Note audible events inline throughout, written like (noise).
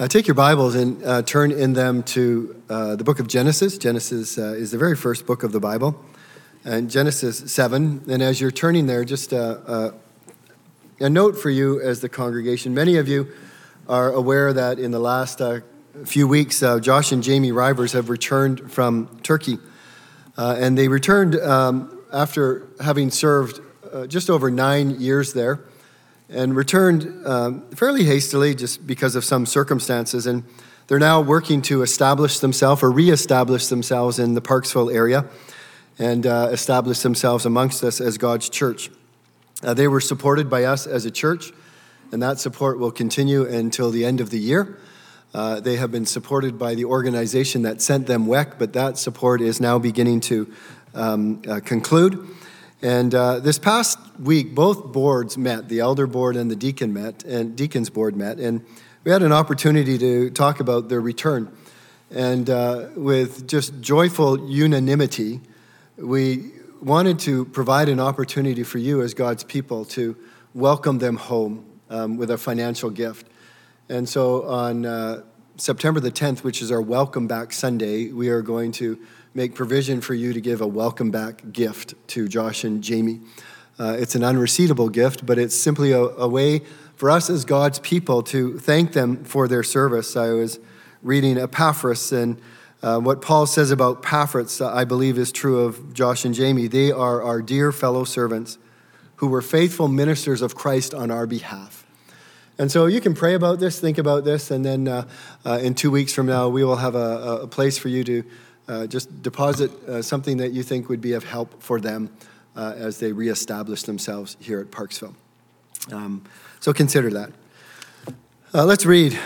Uh, take your Bibles and uh, turn in them to uh, the book of Genesis. Genesis uh, is the very first book of the Bible, and Genesis 7. And as you're turning there, just a, uh, uh, a note for you as the congregation. Many of you are aware that in the last few weeks, Josh and Jamie Rivers have returned from Turkey. and they returned um, after having served just over nine years there and returned um, fairly hastily just because of some circumstances. And they're now working to establish themselves or reestablish themselves in the Parksville area and uh, establish themselves amongst us as God's church. Uh, they were supported by us as a church, and that support will continue until the end of the year. Uh, they have been supported by the organization that sent them WEC, but that support is now beginning to um, uh, conclude. And uh, this past week, both boards met, the elder board and the deacon met, and deacons board met, and we had an opportunity to talk about their return. And uh, with just joyful unanimity, we wanted to provide an opportunity for you as God's people to welcome them home um, with a financial gift. And so on uh, September the 10th, which is our Welcome Back Sunday, we are going to make provision for you to give a welcome back gift to Josh and Jamie. Uh, it's an unreceivable gift, but it's simply a, a, way for us as God's people to thank them for their service. I was reading Epaphras, and uh, what Paul says about Epaphras, uh, I believe, is true of Josh and Jamie. They are our dear fellow servants who were faithful ministers of Christ on our behalf. And so you can pray about this, think about this, and then uh, uh, in two weeks from now, we will have a, a place for you to uh, just deposit uh, something that you think would be of help for them uh, as they reestablish themselves here at Parksville. Um, so consider that. Uh, let's read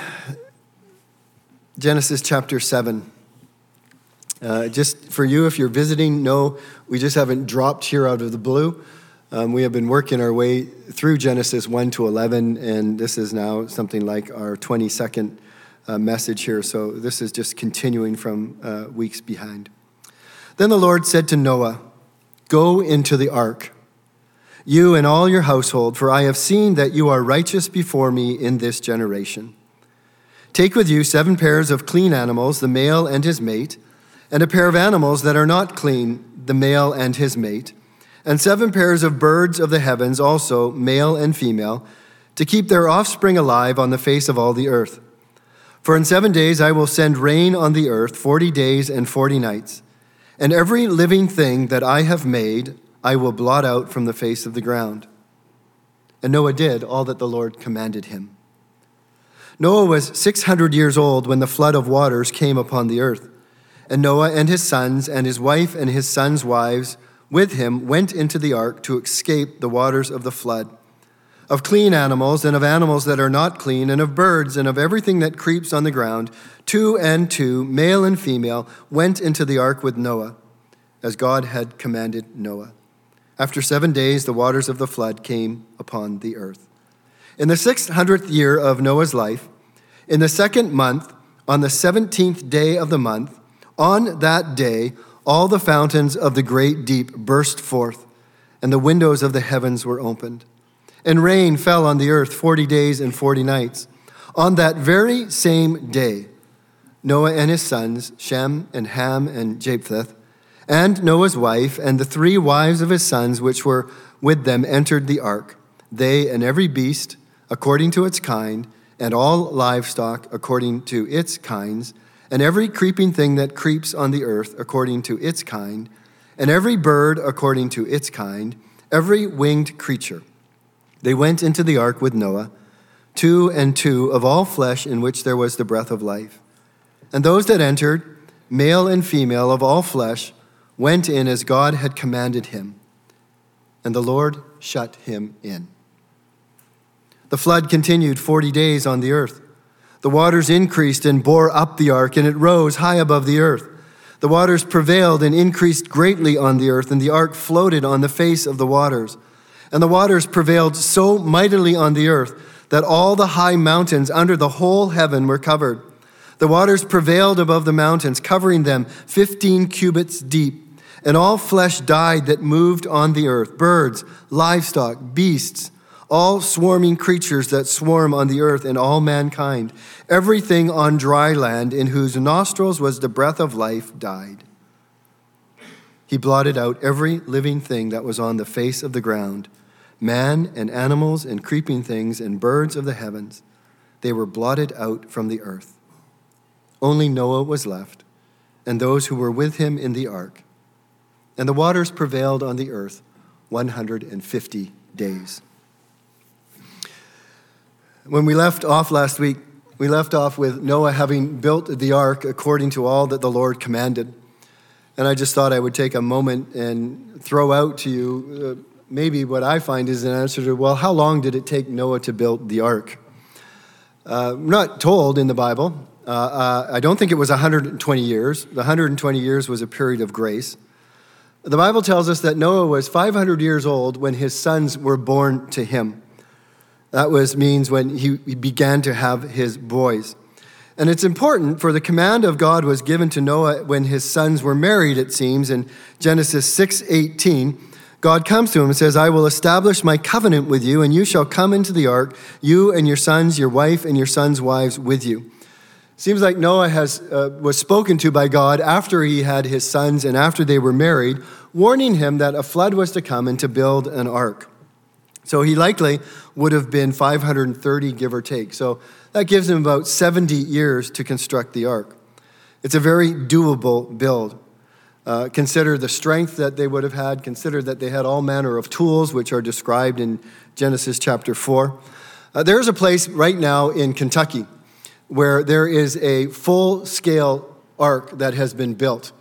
Genesis chapter 7. Uh, just for you, if you're visiting, no, we just haven't dropped here out of the blue. Um, we have been working our way through Genesis 1 to 11, and this is now something like our 22nd uh, message here, so this is just continuing from uh, weeks behind. Then the Lord said to Noah, Go into the ark, you and all your household, for I have seen that you are righteous before me in this generation. Take with you seven pairs of clean animals, the male and his mate, and a pair of animals that are not clean, the male and his mate, and seven pairs of birds of the heavens, also male and female, to keep their offspring alive on the face of all the earth. For in seven days I will send rain on the earth, forty days and forty nights, and every living thing that I have made I will blot out from the face of the ground. And Noah did all that the Lord commanded him. Noah was 600 years old when the flood of waters came upon the earth. And Noah and his sons, and his wife and his sons' wives with him went into the ark to escape the waters of the flood of clean animals and of animals that are not clean, and of birds and of everything that creeps on the ground, two and two, male and female, went into the ark with Noah, as God had commanded Noah. After seven days, the waters of the flood came upon the earth. In the six hundredth year of Noah's life, in the second month, on the seventeenth day of the month, on that day, all the fountains of the great deep burst forth, and the windows of the heavens were opened and rain fell on the earth 40 days and 40 nights. On that very same day, Noah and his sons, Shem and Ham and Japheth, and Noah's wife and the three wives of his sons which were with them entered the ark, they and every beast according to its kind, and all livestock according to its kinds, and every creeping thing that creeps on the earth according to its kind, and every bird according to its kind, every winged creature. They went into the ark with Noah, two and two of all flesh in which there was the breath of life. And those that entered, male and female of all flesh, went in as God had commanded him. And the Lord shut him in. The flood continued 40 days on the earth. The waters increased and bore up the ark, and it rose high above the earth. The waters prevailed and increased greatly on the earth, and the ark floated on the face of the waters. And the waters prevailed so mightily on the earth that all the high mountains under the whole heaven were covered. The waters prevailed above the mountains, covering them 15 cubits deep. And all flesh died that moved on the earth birds, livestock, beasts, all swarming creatures that swarm on the earth, and all mankind. Everything on dry land in whose nostrils was the breath of life died. He blotted out every living thing that was on the face of the ground man and animals and creeping things and birds of the heavens. They were blotted out from the earth. Only Noah was left, and those who were with him in the ark. And the waters prevailed on the earth 150 days. When we left off last week, we left off with Noah having built the ark according to all that the Lord commanded. And I just thought I would take a moment and throw out to you uh, maybe what I find is an answer to well, how long did it take Noah to build the ark? Uh, not told in the Bible. Uh, uh, I don't think it was 120 years. The 120 years was a period of grace. The Bible tells us that Noah was 500 years old when his sons were born to him. That was means when he began to have his boys. And it's important for the command of God was given to Noah when his sons were married, it seems, in Genesis 6:18. God comes to him and says, I will establish my covenant with you, and you shall come into the ark, you and your sons, your wife, and your sons' wives with you. Seems like Noah has, uh, was spoken to by God after he had his sons and after they were married, warning him that a flood was to come and to build an ark. So he likely would have been 530, give or take. So that gives him about 70 years to construct the ark. It's a very doable build. Uh, consider the strength that they would have had. Consider that they had all manner of tools, which are described in Genesis chapter 4. Uh, there's a place right now in Kentucky where there is a full scale ark that has been built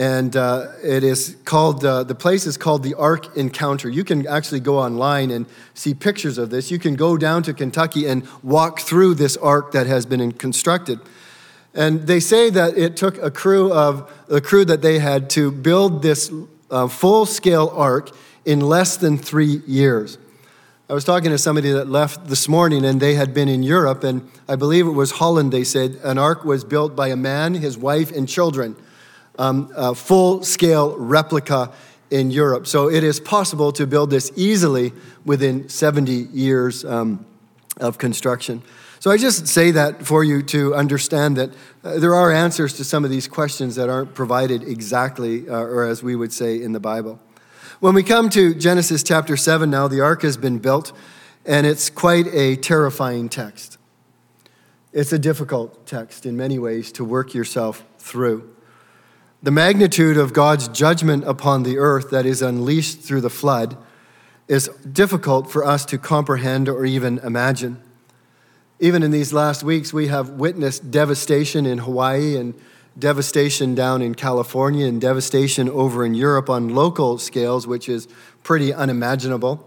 and uh, it is called uh, the place is called the ark encounter. You can actually go online and see pictures of this. You can go down to kentucky and walk through this ark that has been constructed. And they say that it took a crew of the crew that they had to build this uh, full scale ark in less than three years. I was talking to somebody that left this morning and they had been in europe and i believe it was holland they said an ark was built by a man his wife and children um, a full scale replica in Europe. So it is possible to build this easily within 70 years um, of construction. So I just say that for you to understand that uh, there are answers to some of these questions that aren't provided exactly, uh, or as we would say in the Bible. When we come to Genesis chapter 7 now, the ark has been built, and it's quite a terrifying text. It's a difficult text in many ways to work yourself through. The magnitude of God's judgment upon the earth that is unleashed through the flood is difficult for us to comprehend or even imagine. Even in these last weeks, we have witnessed devastation in Hawaii and devastation down in California and devastation over in Europe on local scales, which is pretty unimaginable.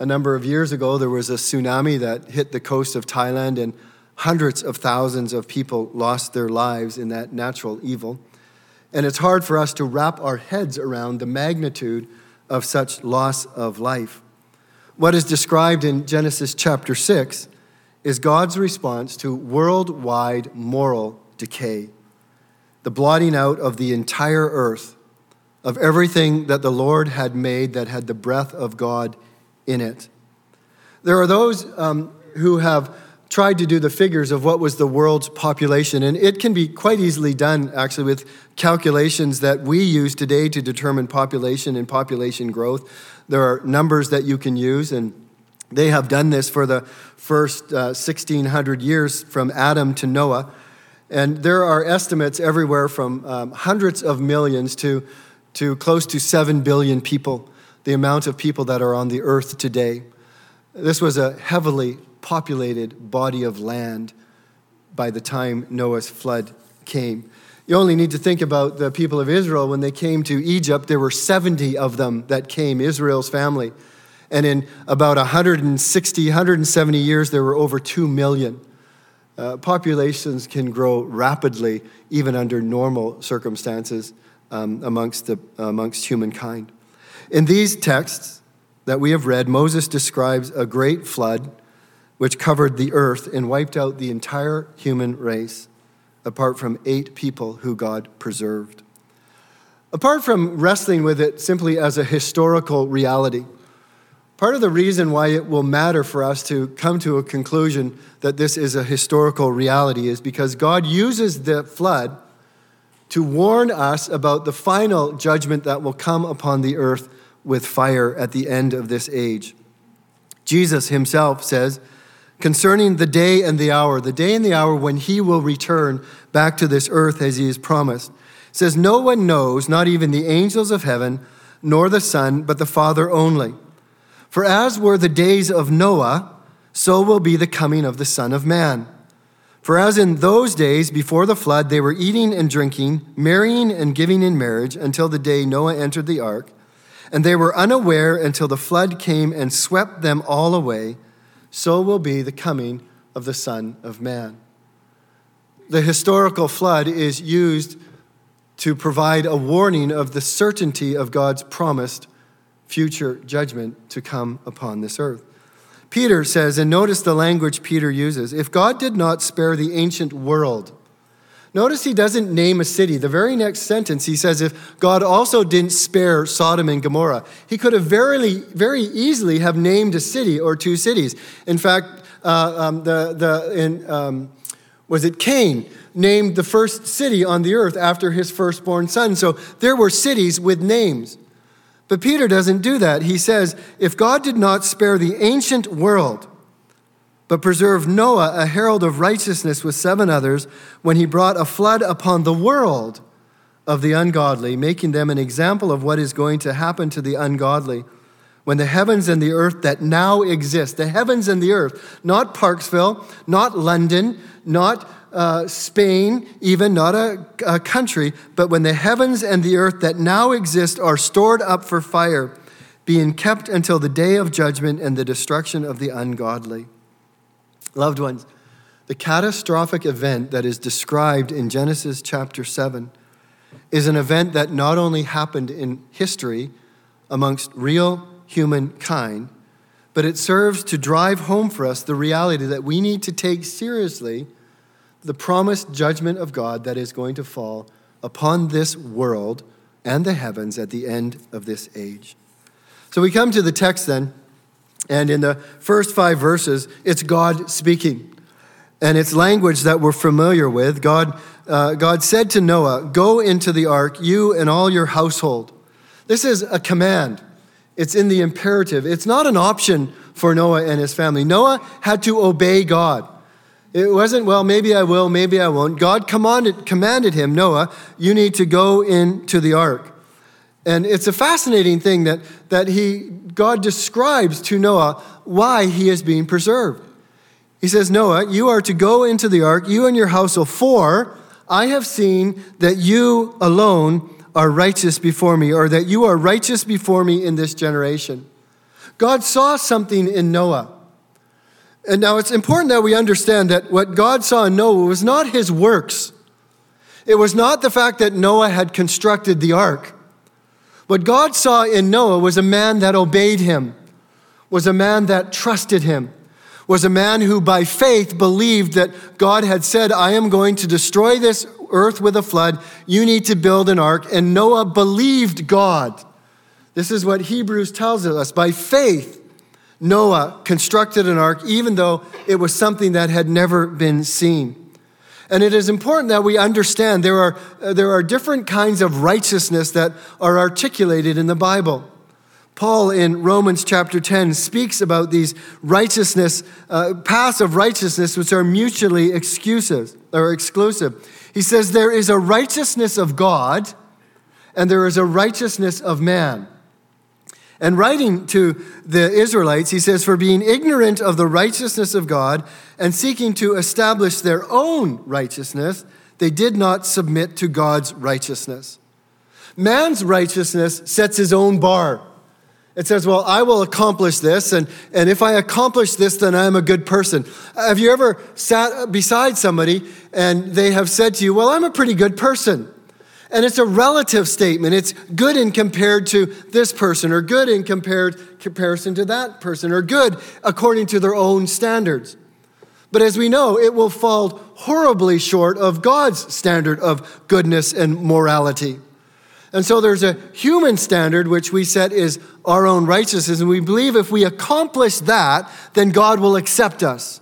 A number of years ago, there was a tsunami that hit the coast of Thailand, and hundreds of thousands of people lost their lives in that natural evil. And it's hard for us to wrap our heads around the magnitude of such loss of life. What is described in Genesis chapter 6 is God's response to worldwide moral decay, the blotting out of the entire earth, of everything that the Lord had made that had the breath of God in it. There are those um, who have tried to do the figures of what was the world's population. And it can be quite easily done, actually, with calculations that we use today to determine population and population growth. There are numbers that you can use, and they have done this for the first uh, 1600 years from Adam to Noah. And there are estimates everywhere from um, hundreds of millions to, to close to 7 billion people, the amount of people that are on the earth today. This was a heavily populated body of land by the time Noah's flood came. You only need to think about the people of Israel when they came to Egypt. There were 70 of them that came, Israel's family. And in about 160, 170 years, there were over 2 million. Uh, populations can grow rapidly, even under normal circumstances um, amongst, the, amongst humankind. In these texts that we have read, Moses describes a great flood which covered the earth and wiped out the entire human race, apart from eight people who God preserved. Apart from wrestling with it simply as a historical reality, Part of the reason why it will matter for us to come to a conclusion that this is a historical reality is because God uses the flood to warn us about the final judgment that will come upon the earth with fire at the end of this age. Jesus himself says, concerning the day and the hour, the day and the hour when he will return back to this earth as he has promised, says, No one knows, not even the angels of heaven, nor the Son, but the Father only. For as were the days of Noah, so will be the coming of the Son of Man. For as in those days before the flood, they were eating and drinking, marrying and giving in marriage until the day Noah entered the ark, and they were unaware until the flood came and swept them all away, so will be the coming of the Son of Man. The historical flood is used to provide a warning of the certainty of God's promised future judgment to come upon this earth. Peter says, and notice the language Peter uses if God did not spare the ancient world, notice he doesn't name a city. The very next sentence, he says, if God also didn't spare Sodom and Gomorrah, he could have very, very easily have named a city or two cities. In fact, uh, um, the, the, in, um, was it Cain? Named the first city on the earth after his firstborn son. So there were cities with names. But Peter doesn't do that. He says, If God did not spare the ancient world, but preserved Noah, a herald of righteousness, with seven others, when he brought a flood upon the world of the ungodly, making them an example of what is going to happen to the ungodly when the heavens and the earth that now exist, the heavens and the earth, not Parksville, not London, not uh, Spain, even not a, a country, but when the heavens and the earth that now exist are stored up for fire, being kept until the day of judgment and the destruction of the ungodly. Loved ones, the catastrophic event that is described in Genesis chapter 7 is an event that not only happened in history amongst real humankind, but it serves to drive home for us the reality that we need to take seriously the promised judgment of God that is going to fall upon this world and the heavens at the end of this age. So we come to the text then, and in the first five verses, it's God speaking. And it's language that we're familiar with. God, uh, God said to Noah, Go into the ark, you and all your household. This is a command, it's in the imperative. It's not an option for Noah and his family. Noah had to obey God. It wasn't, well, maybe I will, maybe I won't. God commanded, commanded him, Noah, you need to go into the ark. And it's a fascinating thing that, that he, God describes to Noah why he is being preserved. He says, Noah, you are to go into the ark, you and your household, for I have seen that you alone are righteous before me, or that you are righteous before me in this generation. God saw something in Noah. And now it's important that we understand that what God saw in Noah was not his works. It was not the fact that Noah had constructed the ark. What God saw in Noah was a man that obeyed him, was a man that trusted him, was a man who by faith believed that God had said, I am going to destroy this earth with a flood. You need to build an ark. And Noah believed God. This is what Hebrews tells us. By faith, Noah constructed an ark, even though it was something that had never been seen. And it is important that we understand there are, uh, there are different kinds of righteousness that are articulated in the Bible. Paul in Romans chapter 10 speaks about these righteousness, uh, paths of righteousness, which are mutually excuses or exclusive. He says, There is a righteousness of God and there is a righteousness of man. And writing to the Israelites, he says, For being ignorant of the righteousness of God and seeking to establish their own righteousness, they did not submit to God's righteousness. Man's righteousness sets his own bar. It says, Well, I will accomplish this, and, and if I accomplish this, then I'm a good person. Have you ever sat beside somebody and they have said to you, Well, I'm a pretty good person? And it's a relative statement. It's good in compared to this person, or good in compared comparison to that person, or good according to their own standards. But as we know, it will fall horribly short of God's standard of goodness and morality. And so there's a human standard which we set is our own righteousness. And we believe if we accomplish that, then God will accept us.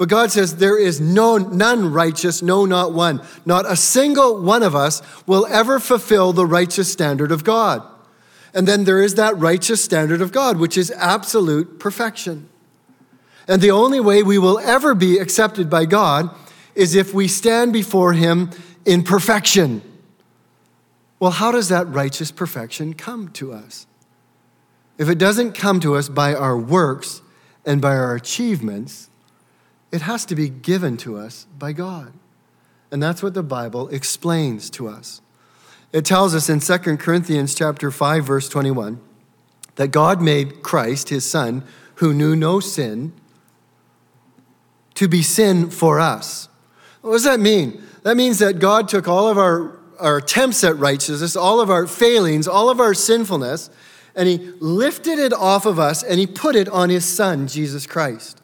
But God says there is no, none righteous, no, not one. Not a single one of us will ever fulfill the righteous standard of God. And then there is that righteous standard of God, which is absolute perfection. And the only way we will ever be accepted by God is if we stand before Him in perfection. Well, how does that righteous perfection come to us? If it doesn't come to us by our works and by our achievements, it has to be given to us by God. And that's what the Bible explains to us. It tells us in 2 Corinthians chapter 5 verse 21 that God made Christ his son who knew no sin to be sin for us. What does that mean? That means that God took all of our our attempts at righteousness, all of our failings, all of our sinfulness, and he lifted it off of us and he put it on his son, Jesus Christ.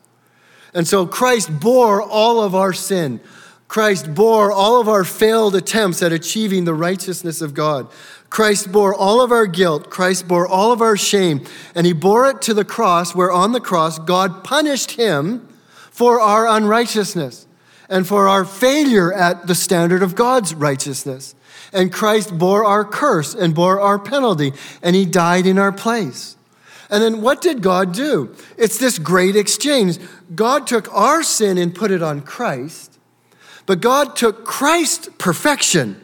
And so Christ bore all of our sin. Christ bore all of our failed attempts at achieving the righteousness of God. Christ bore all of our guilt. Christ bore all of our shame. And he bore it to the cross, where on the cross, God punished him for our unrighteousness and for our failure at the standard of God's righteousness. And Christ bore our curse and bore our penalty, and he died in our place. And then what did God do? It's this great exchange. God took our sin and put it on Christ, but God took Christ's perfection,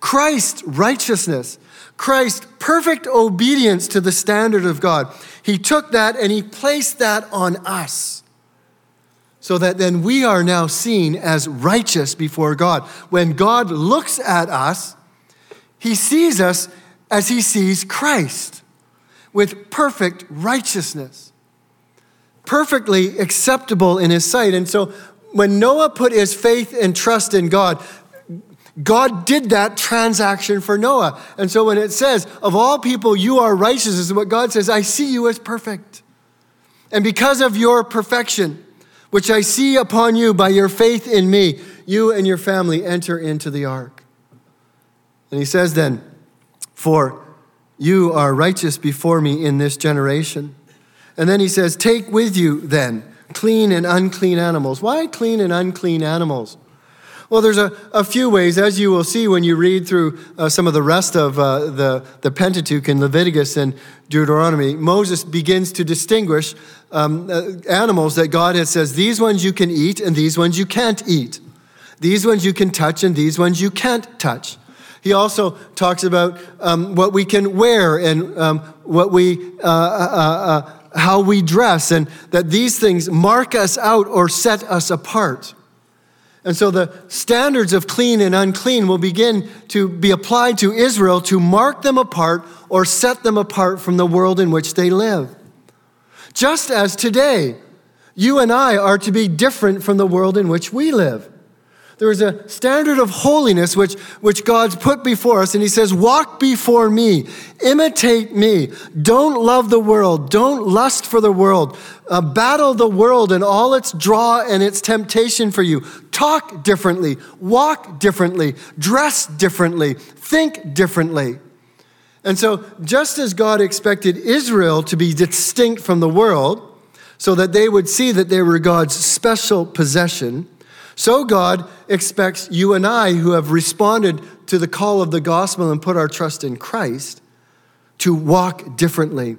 Christ's righteousness, Christ's perfect obedience to the standard of God. He took that and he placed that on us so that then we are now seen as righteous before God. When God looks at us, he sees us as he sees Christ with perfect righteousness, perfectly acceptable in his sight. And so when Noah put his faith and trust in God, God did that transaction for Noah. And so when it says, of all people, you are righteous, is what God says, I see you as perfect. And because of your perfection, which I see upon you by your faith in me, you and your family enter into the ark. And he says then, For you are righteous before me in this generation. And then he says, Take with you then clean and unclean animals. Why clean and unclean animals? Well, there's a, a few ways, as you will see when you read through uh, some of the rest of uh, the, the Pentateuch in Leviticus and Deuteronomy. Moses begins to distinguish um, uh, animals that God has says, these ones you can eat and these ones you can't eat. These ones you can touch and these ones you can't touch. He also talks about um, what we can wear and um, what we, uh, uh, uh, how we dress, and that these things mark us out or set us apart. And so the standards of clean and unclean will begin to be applied to Israel to mark them apart or set them apart from the world in which they live. Just as today, you and I are to be different from the world in which we live. There is a standard of holiness which, which God's put before us, and He says, Walk before me, imitate me. Don't love the world, don't lust for the world. Uh, battle the world and all its draw and its temptation for you. Talk differently, walk differently, dress differently, think differently. And so, just as God expected Israel to be distinct from the world, so that they would see that they were God's special possession, so God expects you and I, who have responded to the call of the gospel and put our trust in Christ, to walk differently,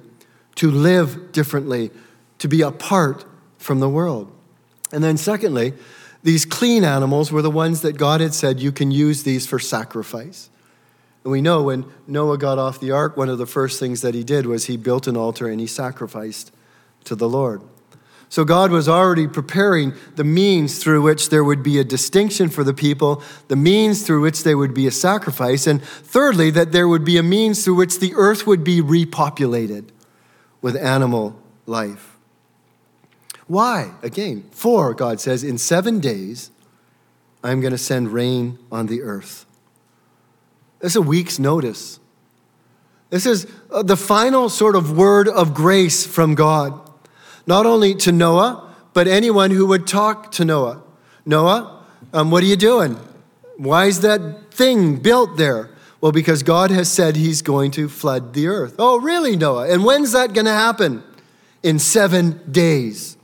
to live differently, to be apart from the world. And then, secondly, these clean animals were the ones that God had said you can use these for sacrifice. And we know when Noah got off the ark, one of the first things that he did was he built an altar and he sacrificed to the Lord. So God was already preparing the means through which there would be a distinction for the people, the means through which there would be a sacrifice, and thirdly, that there would be a means through which the earth would be repopulated with animal life. Why? Again, for, God says, in seven days, I'm going to send rain on the earth. Is a week's notice. This is uh, the final sort of word of grace from God not only to Noah, but anyone who would talk to Noah. Noah, um, what are you doing? Why is that thing built there? Well, because God has said he's going to flood the earth. Oh, really, Noah? And when's that going to happen? In seven days.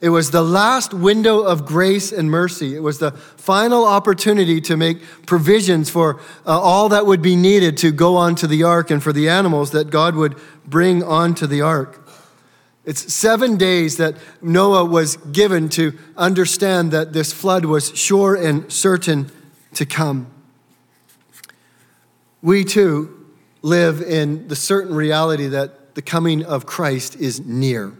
It was the last window of grace and mercy. It was the final opportunity to make provisions for uh, all that would be needed to go onto the ark and for the animals that God would bring onto the ark. It's seven days that Noah was given to understand that this flood was sure and certain to come. We too live in the certain reality that the coming of Christ is near.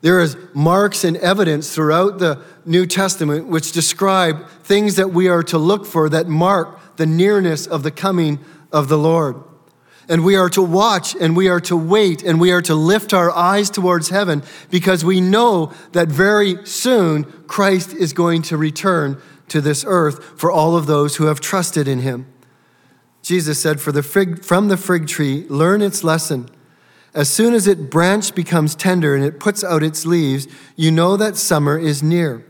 There is marks and evidence throughout the New Testament which describe things that we are to look for that mark the nearness of the coming of the Lord. And we are to watch and we are to wait and we are to lift our eyes towards heaven because we know that very soon Christ is going to return to this earth for all of those who have trusted in him. Jesus said, For the fig, From the fig tree, learn its lesson. As soon as its branch becomes tender and it puts out its leaves, you know that summer is near.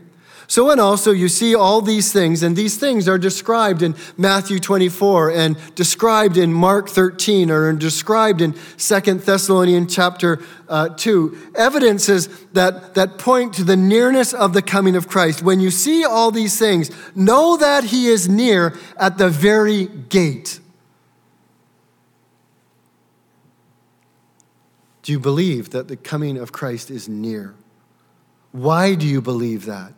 So, and also, you see all these things, and these things are described in Matthew 24 and described in Mark 13 or described in Second Thessalonians chapter uh, 2. Evidences that, that point to the nearness of the coming of Christ. When you see all these things, know that he is near at the very gate. Do you believe that the coming of Christ is near? Why do you believe that?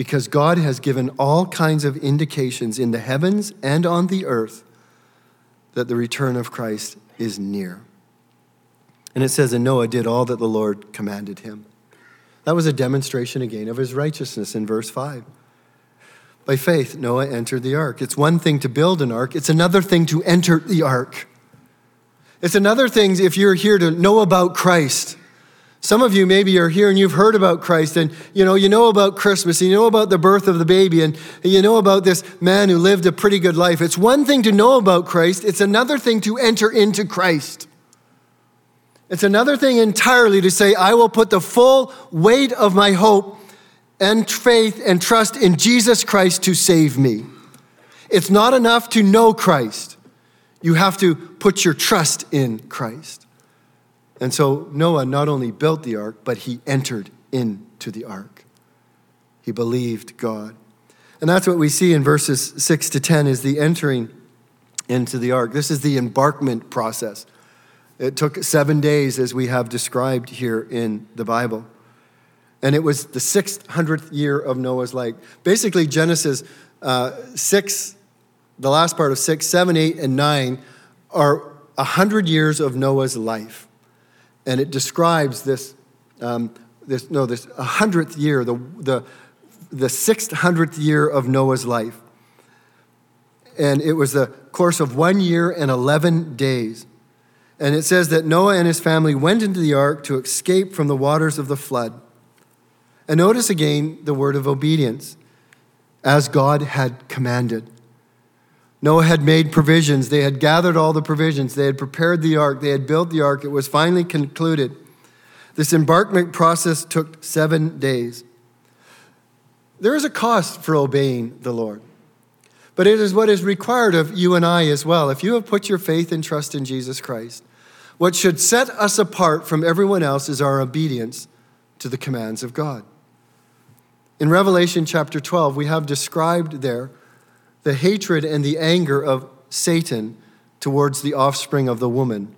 Because God has given all kinds of indications in the heavens and on the earth that the return of Christ is near. And it says, And Noah did all that the Lord commanded him. That was a demonstration again of his righteousness in verse 5. By faith, Noah entered the ark. It's one thing to build an ark, it's another thing to enter the ark. It's another thing if you're here to know about Christ. Some of you maybe are here and you've heard about Christ and you know you know about Christmas and you know about the birth of the baby and you know about this man who lived a pretty good life. It's one thing to know about Christ, it's another thing to enter into Christ. It's another thing entirely to say I will put the full weight of my hope and faith and trust in Jesus Christ to save me. It's not enough to know Christ. You have to put your trust in Christ. And so Noah not only built the ark, but he entered into the ark. He believed God. And that's what we see in verses 6 to 10 is the entering into the ark. This is the embarkment process. It took seven days, as we have described here in the Bible. And it was the 600th year of Noah's life. Basically, Genesis uh, 6 the last part of 6, 7, 8, and 9 are 100 years of Noah's life. And it describes this, um, this no, this 100th year, the, the, the 600th year of Noah's life. And it was the course of one year and 11 days. And it says that Noah and his family went into the ark to escape from the waters of the flood. And notice again the word of obedience, as God had commanded. Noah had made provisions. They had gathered all the provisions. They had prepared the ark. They had built the ark. It was finally concluded. This embarkment process took seven days. There is a cost for obeying the Lord, but it is what is required of you and I as well. If you have put your faith and trust in Jesus Christ, what should set us apart from everyone else is our obedience to the commands of God. In Revelation chapter 12, we have described there the hatred and the anger of Satan towards the offspring of the woman,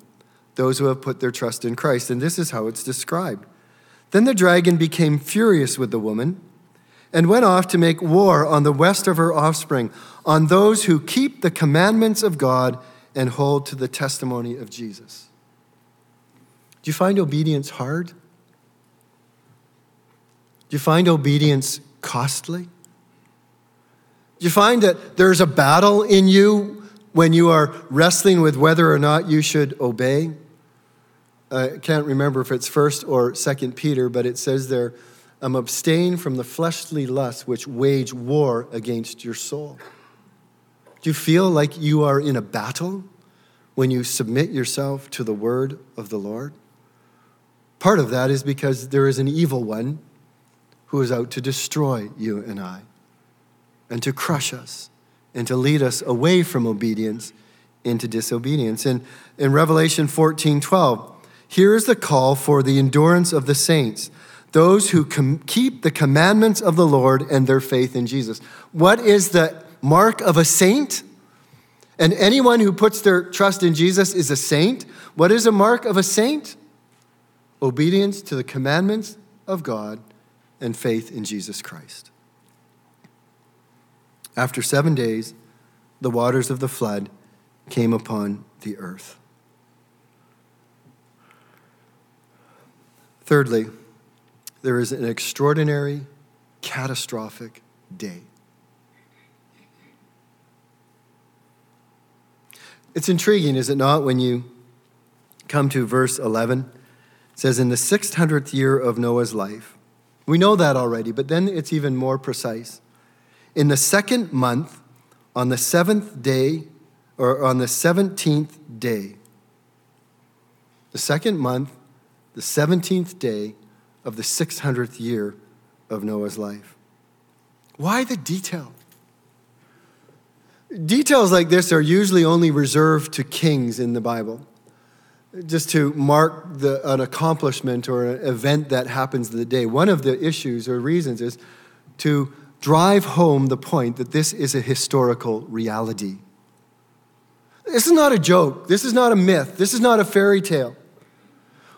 those who have put their trust in Christ. And this is how it's described. Then the dragon became furious with the woman and went off to make war on the west of her offspring, on those who keep the commandments of God and hold to the testimony of Jesus. Do you find obedience hard? Do you find obedience costly? You find that there's a battle in you when you are wrestling with whether or not you should obey? I can't remember if it's first or second Peter, but it says there, "I'm abstain from the fleshly lusts which wage war against your soul. Do you feel like you are in a battle when you submit yourself to the word of the Lord? Part of that is because there is an evil one who is out to destroy you and I and to crush us and to lead us away from obedience into disobedience. And in Revelation 14 12, here is the call for the endurance of the saints, those who com- keep the commandments of the Lord and their faith in Jesus. What is the mark of a saint? And anyone who puts their trust in Jesus is a saint. What is a mark of a saint? Obedience to the commandments of God and faith in Jesus Christ. After seven days, the waters of the flood came upon the earth. Thirdly, there is an extraordinary, catastrophic day. It's intriguing, is it not, when you come to verse 11? It says, In the 600th year of Noah's life. We know that already, but then it's even more precise. In the second month, on the seventh day, or on the 17th day, the second month, the 17th day of the 600th year of Noah's life. Why the detail? Details like this are usually only reserved to kings in the Bible, just to mark the, an accomplishment or an event that happens in the day. One of the issues or reasons is to drive home the point that this is a historical reality. This is not a joke. This is not a myth. This is not a fairy tale.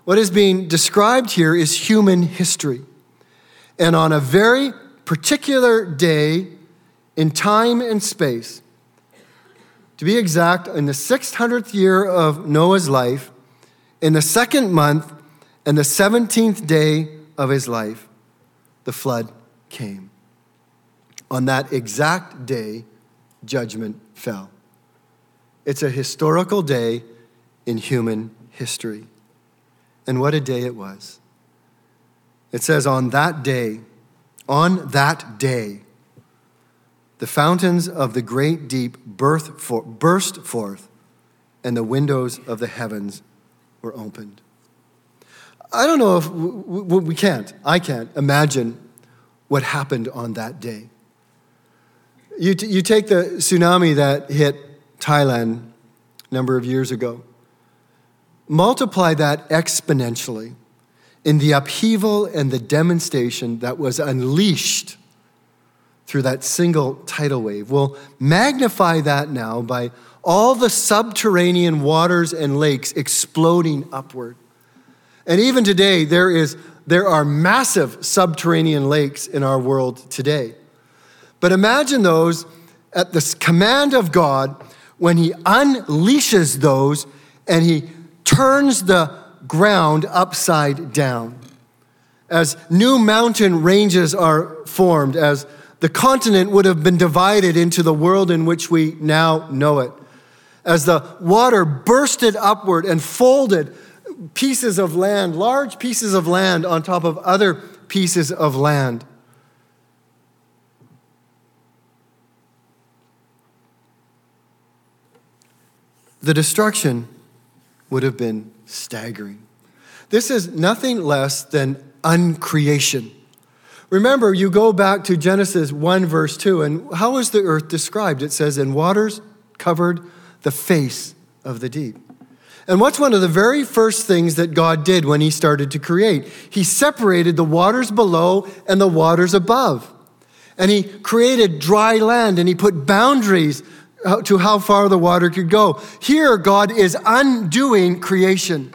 What is being described here is human history. And on a very particular day in time and space, to be exact, in the 600th year of Noah's life, in the second month and the 17th day of his life, the flood came. On that exact day, judgment fell. It's a historical day in human history. And what a day it was. It says, On that day, on that day, the fountains of the great deep burst forth, and the windows of the heavens were opened. I don't know if we can't, I can't imagine what happened on that day. You, t- you take the tsunami that hit Thailand a number of years ago, multiply that exponentially in the upheaval and the demonstration that was unleashed through that single tidal wave. We'll magnify that now by all the subterranean waters and lakes exploding upward. And even today, there, is, there are massive subterranean lakes in our world today. But imagine those at the command of God when He unleashes those and He turns the ground upside down. As new mountain ranges are formed, as the continent would have been divided into the world in which we now know it. As the water bursted upward and folded pieces of land, large pieces of land on top of other pieces of land. The destruction would have been staggering. This is nothing less than uncreation. Remember, you go back to Genesis 1, verse 2, and how is the earth described? It says, And waters covered the face of the deep. And what's one of the very first things that God did when He started to create? He separated the waters below and the waters above. And He created dry land and He put boundaries to how far the water could go. Here, God is undoing creation.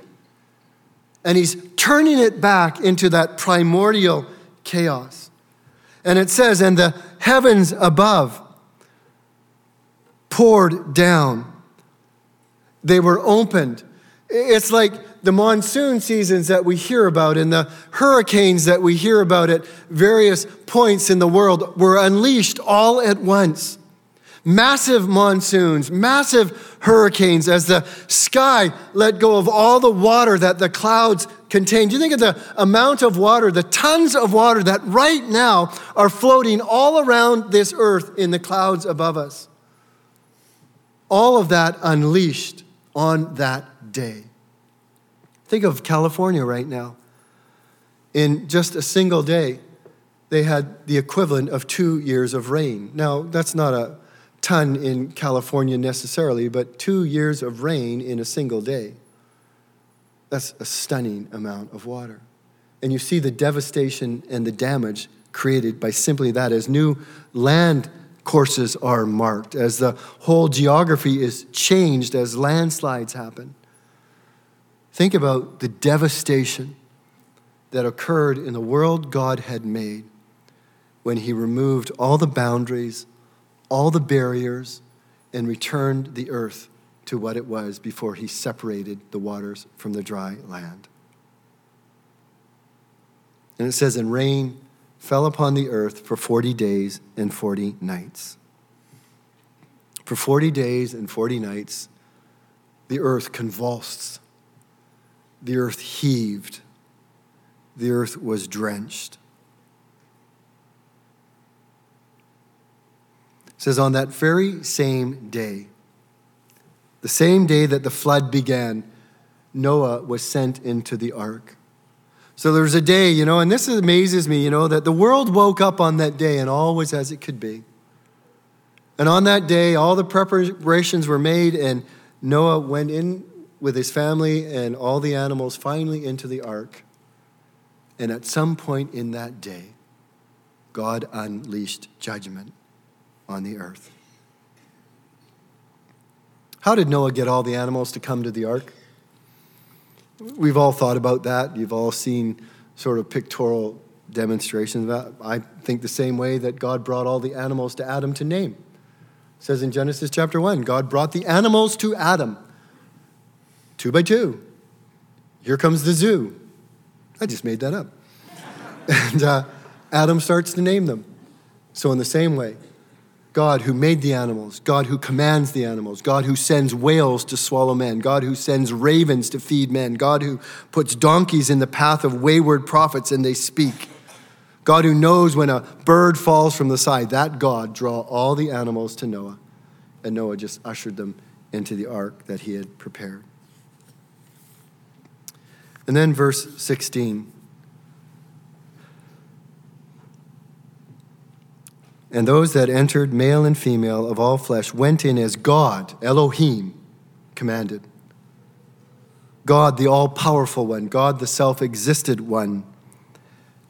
And he's turning it back into that primordial chaos. And it says, and the heavens above poured down, they were opened. It's like the monsoon seasons that we hear about and the hurricanes that we hear about at various points in the world were unleashed all at once massive monsoons, massive hurricanes, as the sky let go of all the water that the clouds contained. You think of the amount of water, the tons of water that right now are floating all around this earth in the clouds above us? All of that unleashed on that day. Think of California right now. In just a single day, they had the equivalent of two years of rain. Now, that's not a ton in California necessarily, but two years of rain in a single day. That's a stunning amount of water. And you see the devastation and the damage created by simply that as new land courses are marked, as the whole geography is changed, as landslides happen. Think about the devastation that occurred in the world God had made when He removed all the boundaries, all the barriers, and returned the earth to what it was before He separated the waters from the dry land. And it says, And rain fell upon the earth for 40 days and 40 nights. For 40 days and 40 nights, the earth convulsed, the earth heaved, the earth was drenched. Says, On that very same day, the same day that the flood began, Noah was sent into the ark. So there was a day, you know, and this amazes me, you know, that the world woke up on that day and all was as it could be. And on that day, all the preparations were made, and Noah went in with his family and all the animals finally into the ark. And at some point in that day, God unleashed judgment on the earth. How did Noah get all the animals to come to the ark? We've all thought about that. You've all seen sort of pictorial demonstrations of that. I think the same way that God brought all the animals to Adam to name. It says in Genesis chapter 1, God brought the animals to Adam, two by two. Here comes the zoo. I just made that up. (laughs) and uh, Adam starts to name them. So, in the same way, God who made the animals, God who commands the animals, God who sends whales to swallow men, God who sends ravens to feed men, God who puts donkeys in the path of wayward prophets and they speak. God who knows when a bird falls from the side, that God draw all the animals to Noah. And Noah just ushered them into the ark that he had prepared. And then verse 16. And those that entered, male and female of all flesh, went in as God, Elohim, commanded. God, the all powerful one, God, the self existed one,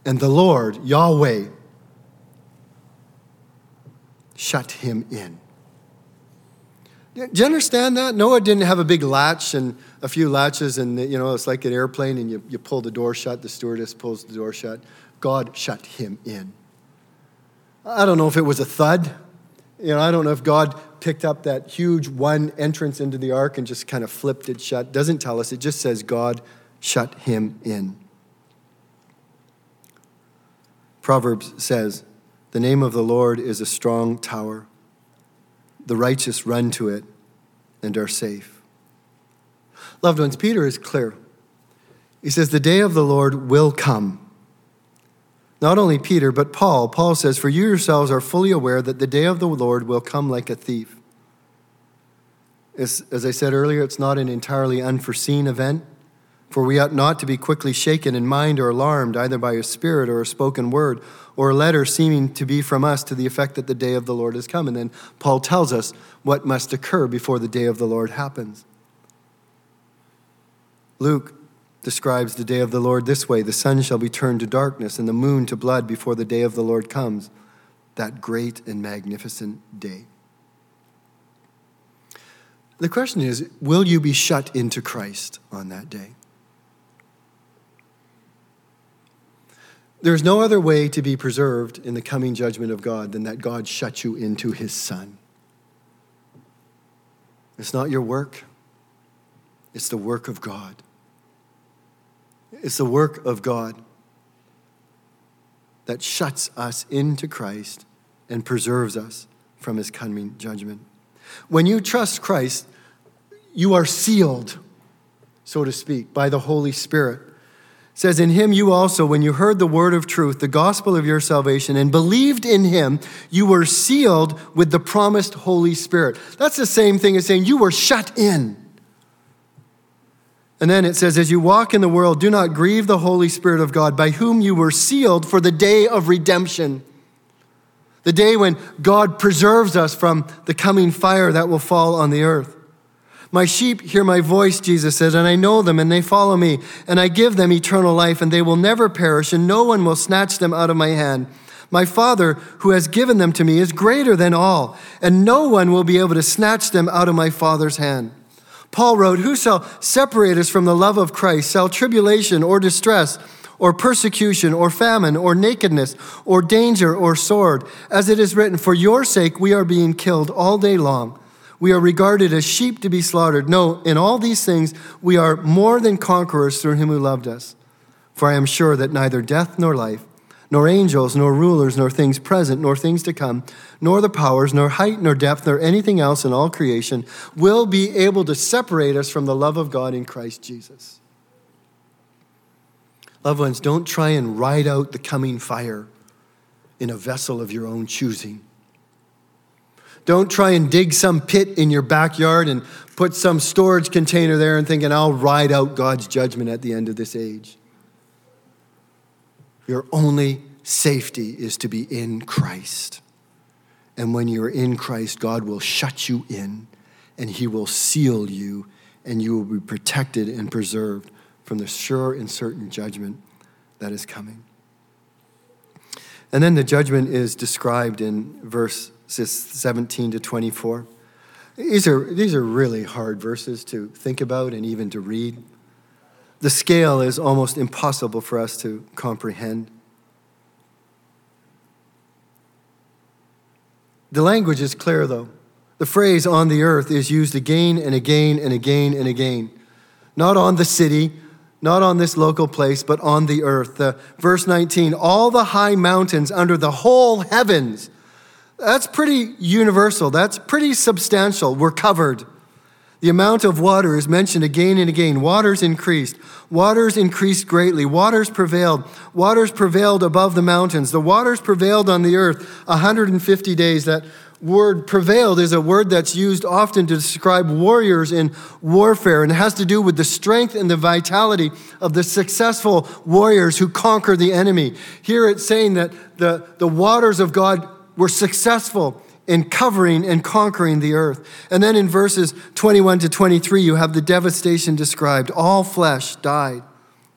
and the Lord, Yahweh, shut him in. Do you understand that? Noah didn't have a big latch and a few latches, and you know, it's like an airplane, and you, you pull the door shut, the stewardess pulls the door shut. God shut him in. I don't know if it was a thud. You know, I don't know if God picked up that huge one entrance into the ark and just kind of flipped it shut. Doesn't tell us. It just says God shut him in. Proverbs says, The name of the Lord is a strong tower. The righteous run to it and are safe. Loved ones, Peter is clear. He says, The day of the Lord will come not only Peter, but Paul. Paul says, For you yourselves are fully aware that the day of the Lord will come like a thief. As, I said earlier, it's not an entirely unforeseen event, for we ought not to be quickly shaken in mind or alarmed, either by a spirit or a spoken word, or a letter seeming to be from us to the effect that the day of the Lord has come. And then Paul tells us what must occur before the day of the Lord happens. Luke describes the day of the Lord this way The sun shall be turned to darkness and the moon to blood before the day of the Lord comes, that great and magnificent day. The question is will you be shut into Christ on that day? There's no other way to be preserved in the coming judgment of God than that God shut you into his Son. It's not your work, it's the work of God. It's the work of God that shuts us into Christ and preserves us from his coming judgment. When you trust Christ, you are sealed, so to speak, by the Holy Spirit. It says, In him you also, when you heard the word of truth, the gospel of your salvation, and believed in him, you were sealed with the promised Holy Spirit. That's the same thing as saying you were shut in. And then it says, As you walk in the world, do not grieve the Holy Spirit of God, by whom you were sealed for the day of redemption. the day when God preserves us from the coming fire that will fall on the earth. My sheep hear my voice, Jesus says, and I know them, and they follow me, and I give them eternal life, and they will never perish, and no one will snatch them out of my hand. My Father, who has given them to me, is greater than all, and no one will be able to snatch them out of my Father's hand. Paul wrote, Who shall separate us from the love of Christ? Shall tribulation or distress, or persecution, or famine, or nakedness, or danger, or sword? As it is written, For your sake we are being killed all day long. We are regarded as sheep to be slaughtered. No, in all these things, we are more than conquerors through him who loved us. For I am sure that neither death nor life, nor angels, nor rulers, nor things present, nor things to come, nor the powers, nor height, nor depth, nor anything else in all creation will be able to separate us from the love of God in Christ Jesus. Loved ones, don't try and ride out the coming fire in a vessel of your own choosing. Don't try and dig some pit in your backyard and put some storage container there and thinking, I'll ride out God's judgment at the end of this age. Your only safety is to be in Christ. And when you're in Christ, God will shut you in and He will seal you, and you will be protected and preserved from the sure and certain judgment that is coming. And then the judgment is described in verses 17 to 24. These are, these are really hard verses to think about and even to read. The scale is almost impossible for us to comprehend. The language is clear, though. The phrase on the earth is used again and again and again and again. Not on the city, not on this local place, but on the earth. The, verse 19 all the high mountains under the whole heavens that's pretty universal. That's pretty substantial. We're covered. The amount of water is mentioned again and again. Waters increased. Waters increased greatly. Waters prevailed. Waters prevailed above the mountains. The waters prevailed on the earth 150 days. That word prevailed is a word that's used often to describe warriors in warfare, and it has to do with the strength and the vitality of the successful warriors who conquer the enemy. Here it's saying that the, the waters of God were successful in covering and conquering the earth. And then in verses 21 to 23, you have the devastation described. All flesh died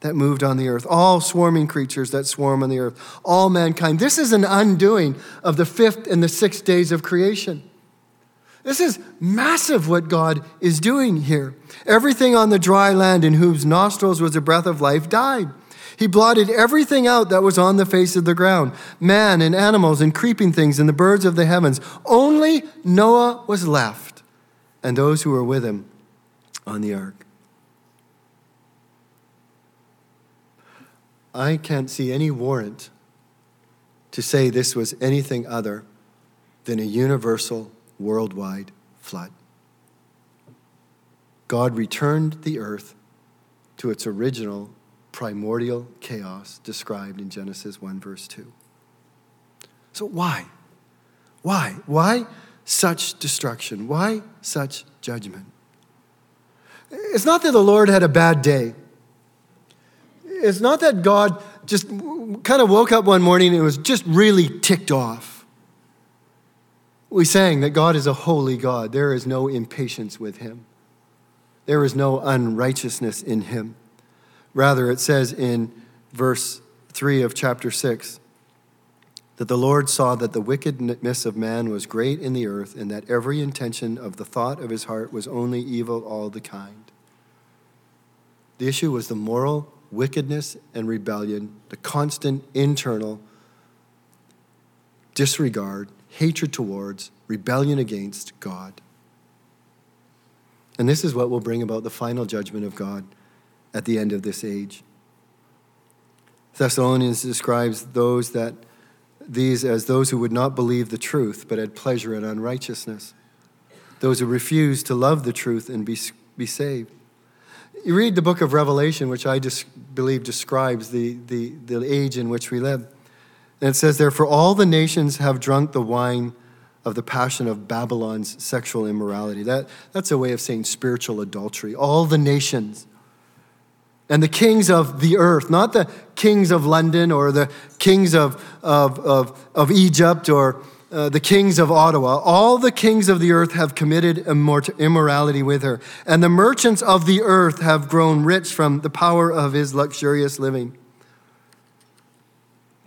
that moved on the earth, all swarming creatures that swarm on the earth, all mankind. This is an undoing of the fifth and the sixth days of creation. This is massive what God is doing here. Everything on the dry land in whose nostrils was the breath of life died. He blotted everything out that was on the face of the ground man and animals and creeping things and the birds of the heavens. Only Noah was left and those who were with him on the ark. I can't see any warrant to say this was anything other than a universal, worldwide flood. God returned the earth to its original primordial chaos described in Genesis 1, verse 2. So, why? Why? Why such destruction? Why such judgment? It's not that the Lord had a bad day. It's not that God just kind of woke up one morning and was just really ticked off. We sang that God is a holy God. There is no impatience with him, there is no unrighteousness in him. Rather, it says in verse 3 of chapter 6 that the Lord saw that the wickedness of man was great in the earth, and that every intention of the thought of his heart was only evil all the kind. The issue was the moral wickedness and rebellion, the constant internal disregard, hatred towards, rebellion against God. And this is what will bring about the final judgment of God at the end of this age. Thessalonians describes those that these as those who would not believe the truth but had pleasure in unrighteousness, those who refused to love the truth and be, be saved. You read the book of Revelation, which I just believe describes the, the, the age in which we live. And it says, Therefore, all the nations have drunk the wine of the passion of Babylon's sexual immorality. That, that's a way of saying spiritual adultery. All the nations and the kings of the earth, not the kings of London or the kings of, of, of, of Egypt or uh, the kings of Ottawa, all the kings of the earth have committed immorality with her, and the merchants of the earth have grown rich from the power of his luxurious living.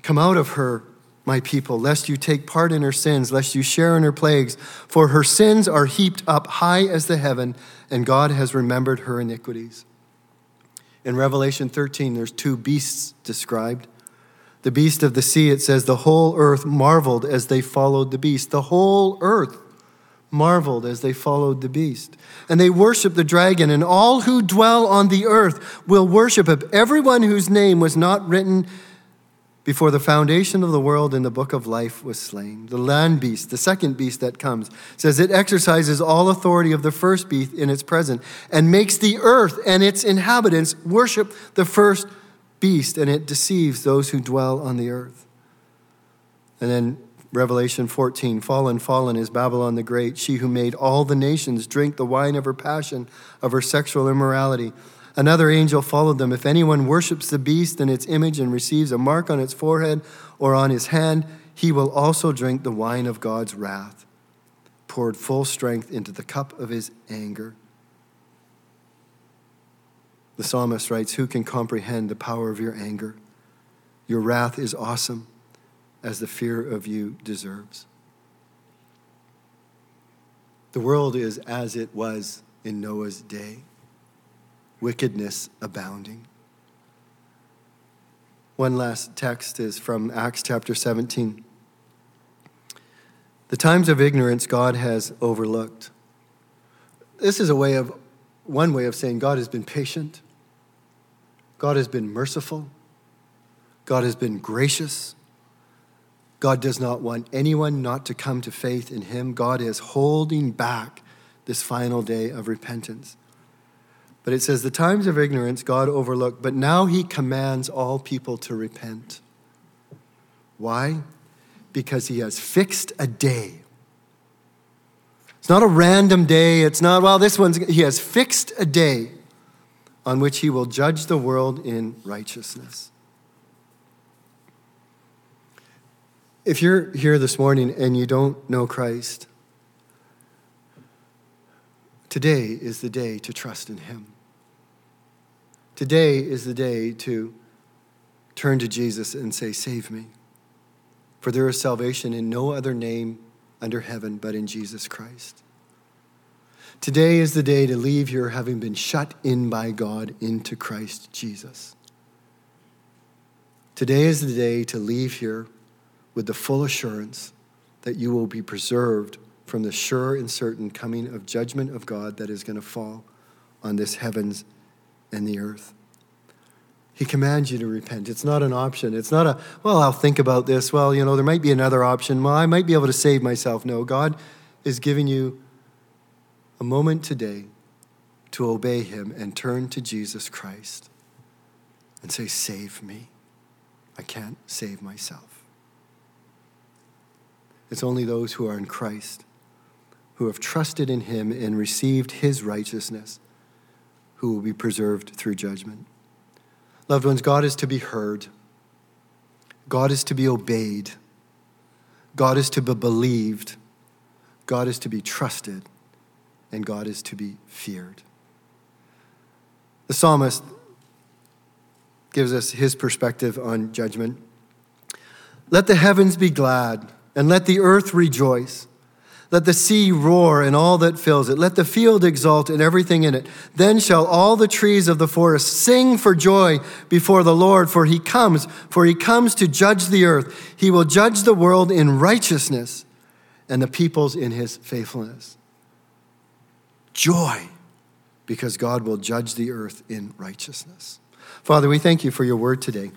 Come out of her, my people, lest you take part in her sins, lest you share in her plagues, for her sins are heaped up high as the heaven, and God has remembered her iniquities. In Revelation 13, there's two beasts described the beast of the sea, it says, the whole earth marveled as they followed the beast. The whole earth marveled as they followed the beast. And they worshiped the dragon, and all who dwell on the earth will worship him. Everyone whose name was not written before the foundation of the world in the book of life was slain. The land beast, the second beast that comes, says it exercises all authority of the first beast in its present and makes the earth and its inhabitants worship the first beast, and it deceives those who dwell on the earth. And then Revelation 14 Fallen, fallen is Babylon the Great, she who made all the nations drink the wine of her passion, of her sexual immorality. Another angel followed them. If anyone worships the beast and its image and receives a mark on its forehead or on his hand, he will also drink the wine of God's wrath, poured full strength into the cup of his anger. The psalmist writes, Who can comprehend the power of your anger? Your wrath is awesome, as the fear of you deserves. The world is as it was in Noah's day wickedness abounding. One last text is from Acts chapter 17. The times of ignorance God has overlooked. This is a way of, one way of saying God has been patient. God has been merciful. God has been gracious. God does not want anyone not to come to faith in Him. God is holding back this final day of repentance. But it says, The times of ignorance God overlooked, but now He commands all people to repent. Why? Because He has fixed a day. It's not a random day. It's not, well, this one's, He has fixed a day on which he will judge the world in righteousness. If you're here this morning and you don't know Christ, today is the day to trust in him. Today is the day to turn to Jesus and say, Save me. For there is salvation in no other name under heaven but in Jesus Christ. Today is the day to leave here having been shut in by God into Christ Jesus. Today is the day to leave here with the full assurance that you will be preserved from the sure and certain coming of judgment of God that is going to fall on this heavens and the earth. He commands you to repent. It's not an option. It's not a, well, I'll think about this. Well, you know, there might be another option. Well, I might be able to save myself. No, God is giving you a moment today to obey him and turn to Jesus Christ and say, Save me. I can't save myself. It's only those who are in Christ, who have trusted in him and received his righteousness, who will be preserved through judgment. Loved ones, God is to be heard, God is to be obeyed, God is to be believed, God is to be trusted and God is to be feared. The psalmist gives us his perspective on judgment. Let the heavens be glad, and let the earth rejoice. Let the sea roar and all that fills it. Let the field exult and everything in it. Then shall all the trees of the forest sing for joy before the Lord, for he comes, for he comes to judge the earth. He will judge the world in righteousness and the peoples in his faithfulness joy because God will judge the earth in righteousness. Father, we thank you for your word today.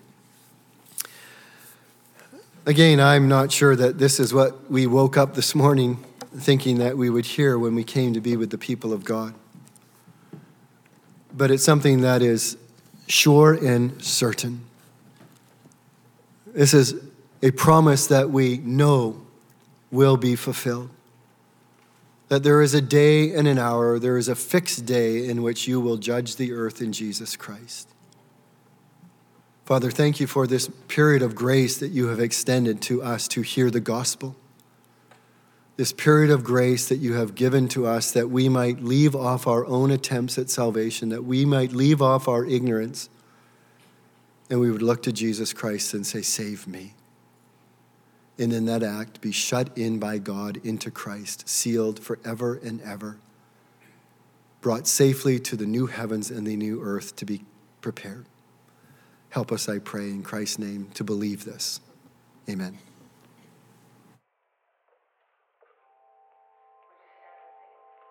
Again, I'm not sure that this is what we woke up this morning thinking that we would hear when we came to be with the people of God. But it's something that is sure and certain. This is a promise that we know will be fulfilled that there is a day and an hour, there is a fixed day in which you will judge the earth in Jesus Christ. Father, thank you for this period of grace that you have extended to us to hear the gospel. This period of grace that you have given to us that we might leave off our own attempts at salvation, that we might leave off our ignorance, and we would look to Jesus Christ and say, Save me. And in that act, be shut in by God into Christ, sealed forever and ever, brought safely to the new heavens and the new earth to be prepared. Help us, I pray, in Christ's name, to believe this. Amen.